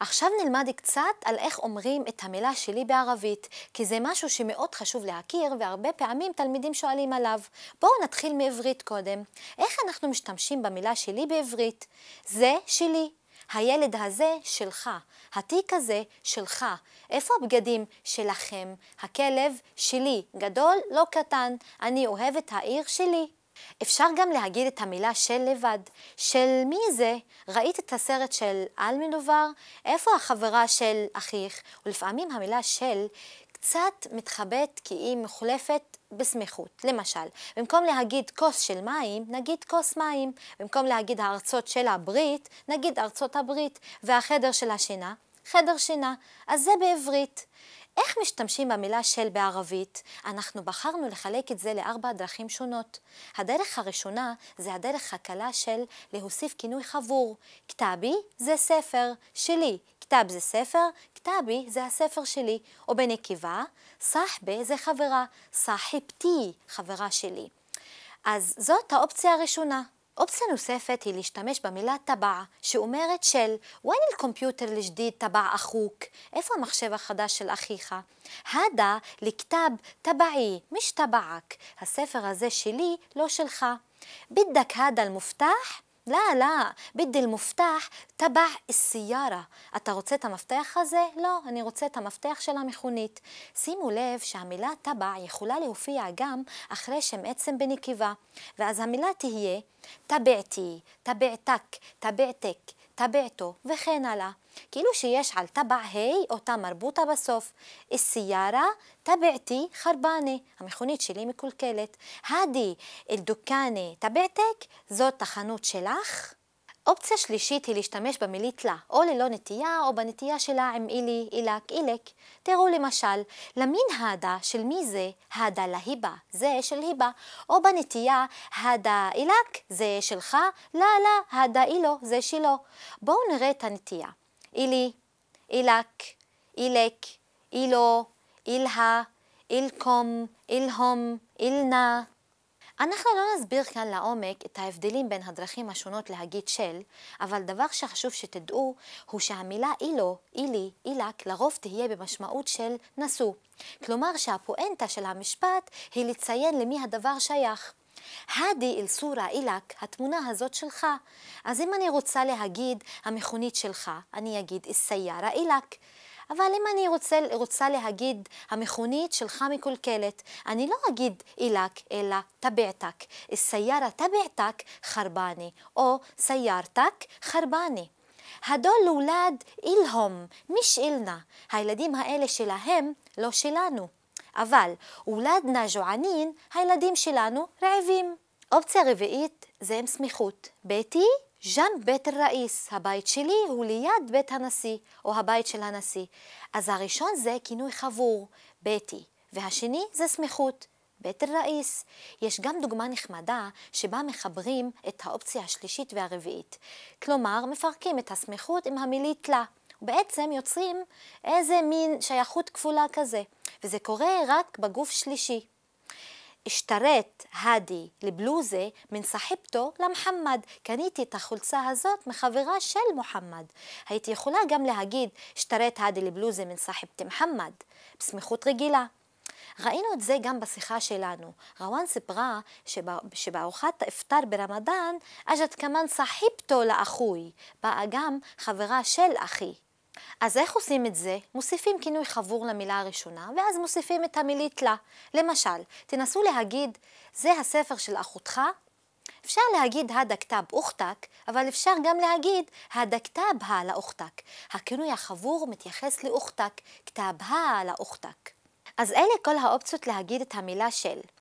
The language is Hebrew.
עכשיו נלמד קצת על איך אומרים את המילה שלי בערבית, כי זה משהו שמאוד חשוב להכיר והרבה פעמים תלמידים שואלים עליו. בואו נתחיל מעברית קודם. איך אנחנו משתמשים במילה שלי בעברית? זה שלי. הילד הזה שלך, התיק הזה שלך, איפה הבגדים שלכם? הכלב שלי, גדול, לא קטן, אני אוהב את העיר שלי. אפשר גם להגיד את המילה של לבד. של מי זה? ראית את הסרט של אלמנובר? איפה החברה של אחיך? ולפעמים המילה של קצת מתחבאת כי היא מחולפת בסמיכות. למשל, במקום להגיד כוס של מים, נגיד כוס מים. במקום להגיד הארצות של הברית, נגיד ארצות הברית. והחדר של השינה, חדר שינה. אז זה בעברית. איך משתמשים במילה של בערבית? אנחנו בחרנו לחלק את זה לארבע דרכים שונות. הדרך הראשונה זה הדרך הקלה של להוסיף כינוי חבור. כתבי זה ספר שלי, כתב זה ספר, כתבי זה הספר שלי. או בנקבה, סחבה זה חברה, סחיבתי חברה שלי. אז זאת האופציה הראשונה. אופציה נוספת היא להשתמש במילה טבע, שאומרת של وين الكمبيوتر الجديد تبع أخوك? איפה המחשב החדש של אחיך? הדה לכתב טבעי, מש טבעק. הספר הזה שלי, לא שלך. بدك هذا المفتاح? لا لا بدي المفتاح تبع السيارة אתה רוצה את המפתח הזה? לא, אני רוצה את המפתח של המכונית. שימו לב שהמילה טבע יכולה להופיע גם אחרי שם עצם בנקבה, ואז המילה תהיה טבעתי, טבעתק, טבעתק, טבעתו וכן הלאה. כאילו שיש על טבע ה' אותה מרבוטה בסוף. א-סיירה טבעתי חרבנה, המכונית שלי מקולקלת. הדי אל-דוקאנה טבעתק, זאת החנות שלך. אופציה שלישית היא להשתמש במילית לה, או ללא נטייה, או בנטייה שלה עם אילי, אילק, אילק. תראו למשל, למין הדה של מי זה? הדה להיבה, זה של היבה. או בנטייה, הדה אילק, זה שלך, לא, לא, הדה אילו, זה שלו. בואו נראה את הנטייה. אילי, אילק, אילק, אילו, אילהה, אילקום, אילהום, אילנה. אנחנו לא נסביר כאן לעומק את ההבדלים בין הדרכים השונות להגיד של, אבל דבר שחשוב שתדעו הוא שהמילה אילו, אילי, אילק, לרוב תהיה במשמעות של נשוא. כלומר שהפואנטה של המשפט היא לציין למי הדבר שייך. הדי אל סורה אילק, התמונה הזאת שלך. אז אם אני רוצה להגיד המכונית שלך, אני אגיד א-סיירה אילק. אבל אם אני רוצה, רוצה להגיד המכונית שלך מקולקלת, אני לא אגיד אילק, אלא טבעתק. סיירה טבעתק חרבני, או סיירתק חרבני. הדול לולד אילהום, מיש אילנה. הילדים האלה שלהם, לא שלנו. אבל הולדנה ג'וענין, הילדים שלנו רעבים. אופציה רביעית זה עם סמיכות. ביתי ג'אנב בית אל-ראיס, הבית שלי הוא ליד בית הנשיא, או הבית של הנשיא. אז הראשון זה כינוי חבור, ביתי, והשני זה סמיכות, בית אל-ראיס. יש גם דוגמה נחמדה שבה מחברים את האופציה השלישית והרביעית. כלומר, מפרקים את הסמיכות עם המילית לה. ובעצם יוצרים איזה מין שייכות כפולה כזה, וזה קורה רק בגוף שלישי. השתרת האדי לבלוזה מן סחיבתו למחמד. קניתי את החולצה הזאת מחברה של מוחמד. הייתי יכולה גם להגיד השתרת האדי לבלוזה מן סחיבתי מוחמד, בסמיכות רגילה. ראינו את זה גם בשיחה שלנו. רוואן סיפרה שבארוחת האפטר ברמדאן, אג'ת כמן סחיבתו לאחוי, באה גם חברה של אחי. אז איך עושים את זה? מוסיפים כינוי חבור למילה הראשונה, ואז מוסיפים את המילית לה. למשל, תנסו להגיד, זה הספר של אחותך? אפשר להגיד הדה כתב אוכתק, אבל אפשר גם להגיד הדה כתב ה לאוכתק. הכינוי החבור מתייחס לאוכתק, כתב ה לאוכתק. אז אלה כל האופציות להגיד את המילה של.